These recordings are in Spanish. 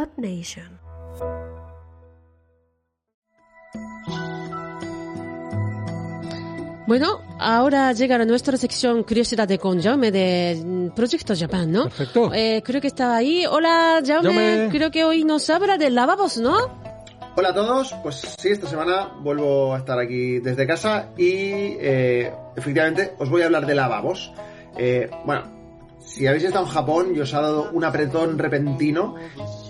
Earth Nation. Bueno, ahora llega a nuestra sección Curiosidad de con Jaume de mm, Proyecto Japan, ¿no? Perfecto. Eh, creo que está ahí. Hola, Jaume. Jaume. Creo que hoy nos habla de lavabos, ¿no? Hola a todos, pues sí, esta semana vuelvo a estar aquí desde casa y eh, efectivamente os voy a hablar de lavabos. Eh, bueno, si habéis estado en Japón y os ha dado un apretón repentino,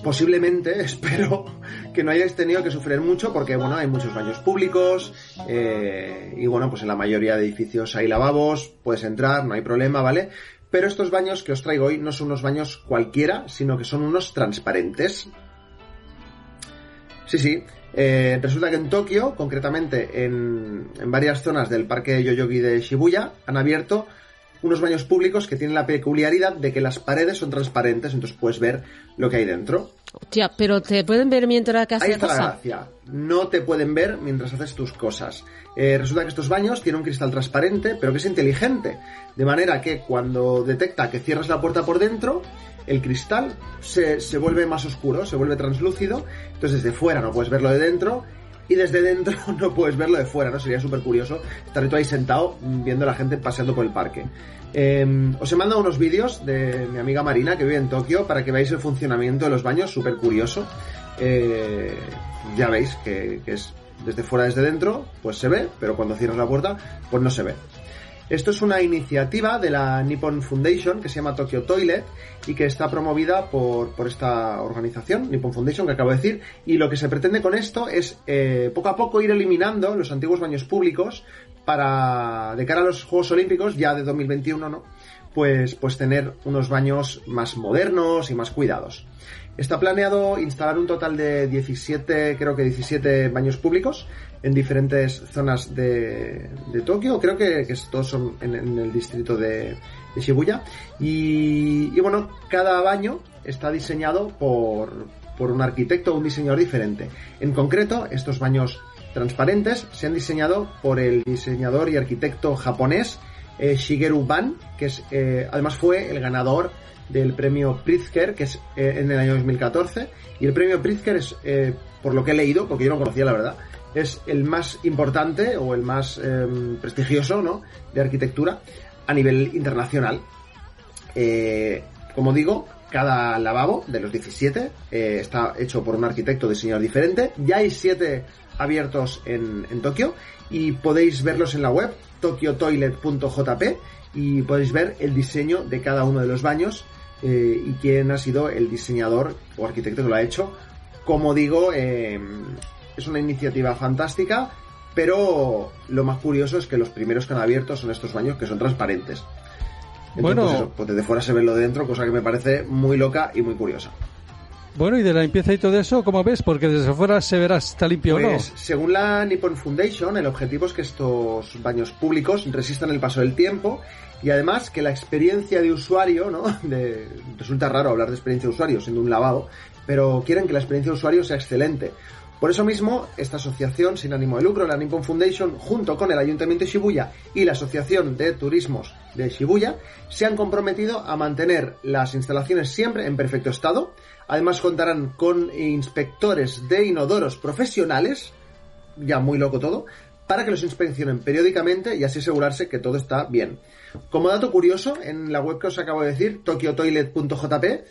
posiblemente, espero que no hayáis tenido que sufrir mucho porque, bueno, hay muchos baños públicos eh, y, bueno, pues en la mayoría de edificios hay lavabos, puedes entrar, no hay problema, ¿vale? Pero estos baños que os traigo hoy no son unos baños cualquiera, sino que son unos transparentes, Sí, sí. Eh, resulta que en Tokio, concretamente en, en varias zonas del parque Yoyogi de Shibuya, han abierto unos baños públicos que tienen la peculiaridad de que las paredes son transparentes, entonces puedes ver lo que hay dentro. Tía, pero te pueden ver mientras que Ahí haces está la gracia. No te pueden ver mientras haces tus cosas. Eh, resulta que estos baños tienen un cristal transparente, pero que es inteligente. De manera que cuando detecta que cierras la puerta por dentro, el cristal se, se vuelve más oscuro, se vuelve translúcido. Entonces desde fuera no puedes verlo de dentro. Y desde dentro no puedes verlo de fuera, ¿no? Sería súper curioso estar tú ahí sentado mm, viendo a la gente paseando por el parque. Eh, os he mandado unos vídeos de mi amiga Marina que vive en Tokio para que veáis el funcionamiento de los baños, súper curioso. Eh, ya veis que es desde fuera, desde dentro, pues se ve, pero cuando cierras la puerta, pues no se ve. Esto es una iniciativa de la Nippon Foundation que se llama Tokyo Toilet y que está promovida por, por esta organización, Nippon Foundation, que acabo de decir. Y lo que se pretende con esto es eh, poco a poco ir eliminando los antiguos baños públicos para, de cara a los Juegos Olímpicos, ya de 2021, ¿no? Pues, pues tener unos baños más modernos y más cuidados. Está planeado instalar un total de 17, creo que 17 baños públicos en diferentes zonas de, de Tokio. Creo que, que todos son en, el distrito de, de Shibuya. Y, y, bueno, cada baño está diseñado por, por un arquitecto o un diseñador diferente. En concreto, estos baños transparentes se han diseñado por el diseñador y arquitecto japonés eh, Shigeru Ban, que es, eh, además fue el ganador del premio Pritzker, que es eh, en el año 2014. Y el premio Pritzker es, por lo que he leído, porque yo no conocía la verdad, es el más importante o el más eh, prestigioso ¿no? de arquitectura a nivel internacional. Como digo, cada lavabo de los 17 eh, está hecho por un arquitecto diseñador diferente. Ya hay 7 abiertos en, en Tokio y podéis verlos en la web tokyotoilet.jp y podéis ver el diseño de cada uno de los baños eh, y quién ha sido el diseñador o arquitecto que lo ha hecho. Como digo, eh, es una iniciativa fantástica, pero lo más curioso es que los primeros que han abierto son estos baños que son transparentes. Entonces, Bueno. pues eso, pues desde fuera se ve lo de dentro, cosa que me parece muy loca y muy curiosa. Bueno, y de la limpieza y todo eso, ¿cómo ves? Porque desde fuera se verá si está limpio Pues, según la Nippon Foundation, el objetivo es que estos baños públicos resistan el paso del tiempo y además que la experiencia de usuario, ¿no? De- resulta raro hablar de experiencia de usuario siendo un lavado, pero quieren que la experiencia de usuario sea excelente. Por eso mismo, esta asociación sin ánimo de lucro, la Nippon Foundation, junto con el Ayuntamiento de Shibuya y la Asociación de Turismos de Shibuya, se han comprometido a mantener las instalaciones siempre en perfecto estado. Además contarán con inspectores de inodoros profesionales, ya muy loco todo, para que los inspeccionen periódicamente y así asegurarse que todo está bien. Como dato curioso, en la web que os acabo de decir, tokyotoilet.jp,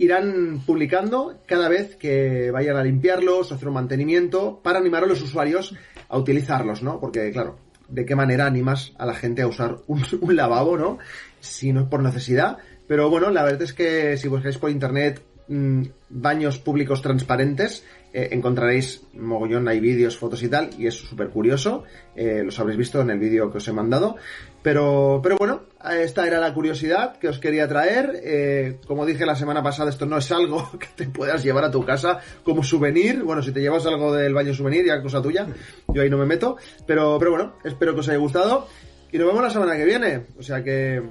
irán publicando cada vez que vayan a limpiarlos hacer un mantenimiento para animar a los usuarios a utilizarlos, ¿no? Porque, claro, ¿de qué manera animas a la gente a usar un, un lavabo, ¿no? Si no es por necesidad. Pero bueno, la verdad es que si buscáis por internet mm, baños públicos transparentes, eh, encontraréis mogollón, hay vídeos, fotos y tal, y es súper curioso. Eh, los habréis visto en el vídeo que os he mandado. Pero, pero bueno, esta era la curiosidad que os quería traer. Eh, como dije la semana pasada, esto no es algo que te puedas llevar a tu casa como souvenir. Bueno, si te llevas algo del baño souvenir, ya cosa tuya. Yo ahí no me meto. Pero, pero bueno, espero que os haya gustado. Y nos vemos la semana que viene. O sea que,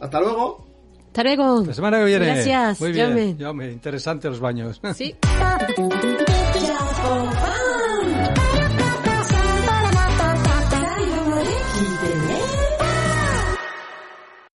hasta luego. Hasta luego. La semana que viene. Gracias, Muy bien. Jaume. Jaume, interesante los baños. Sí.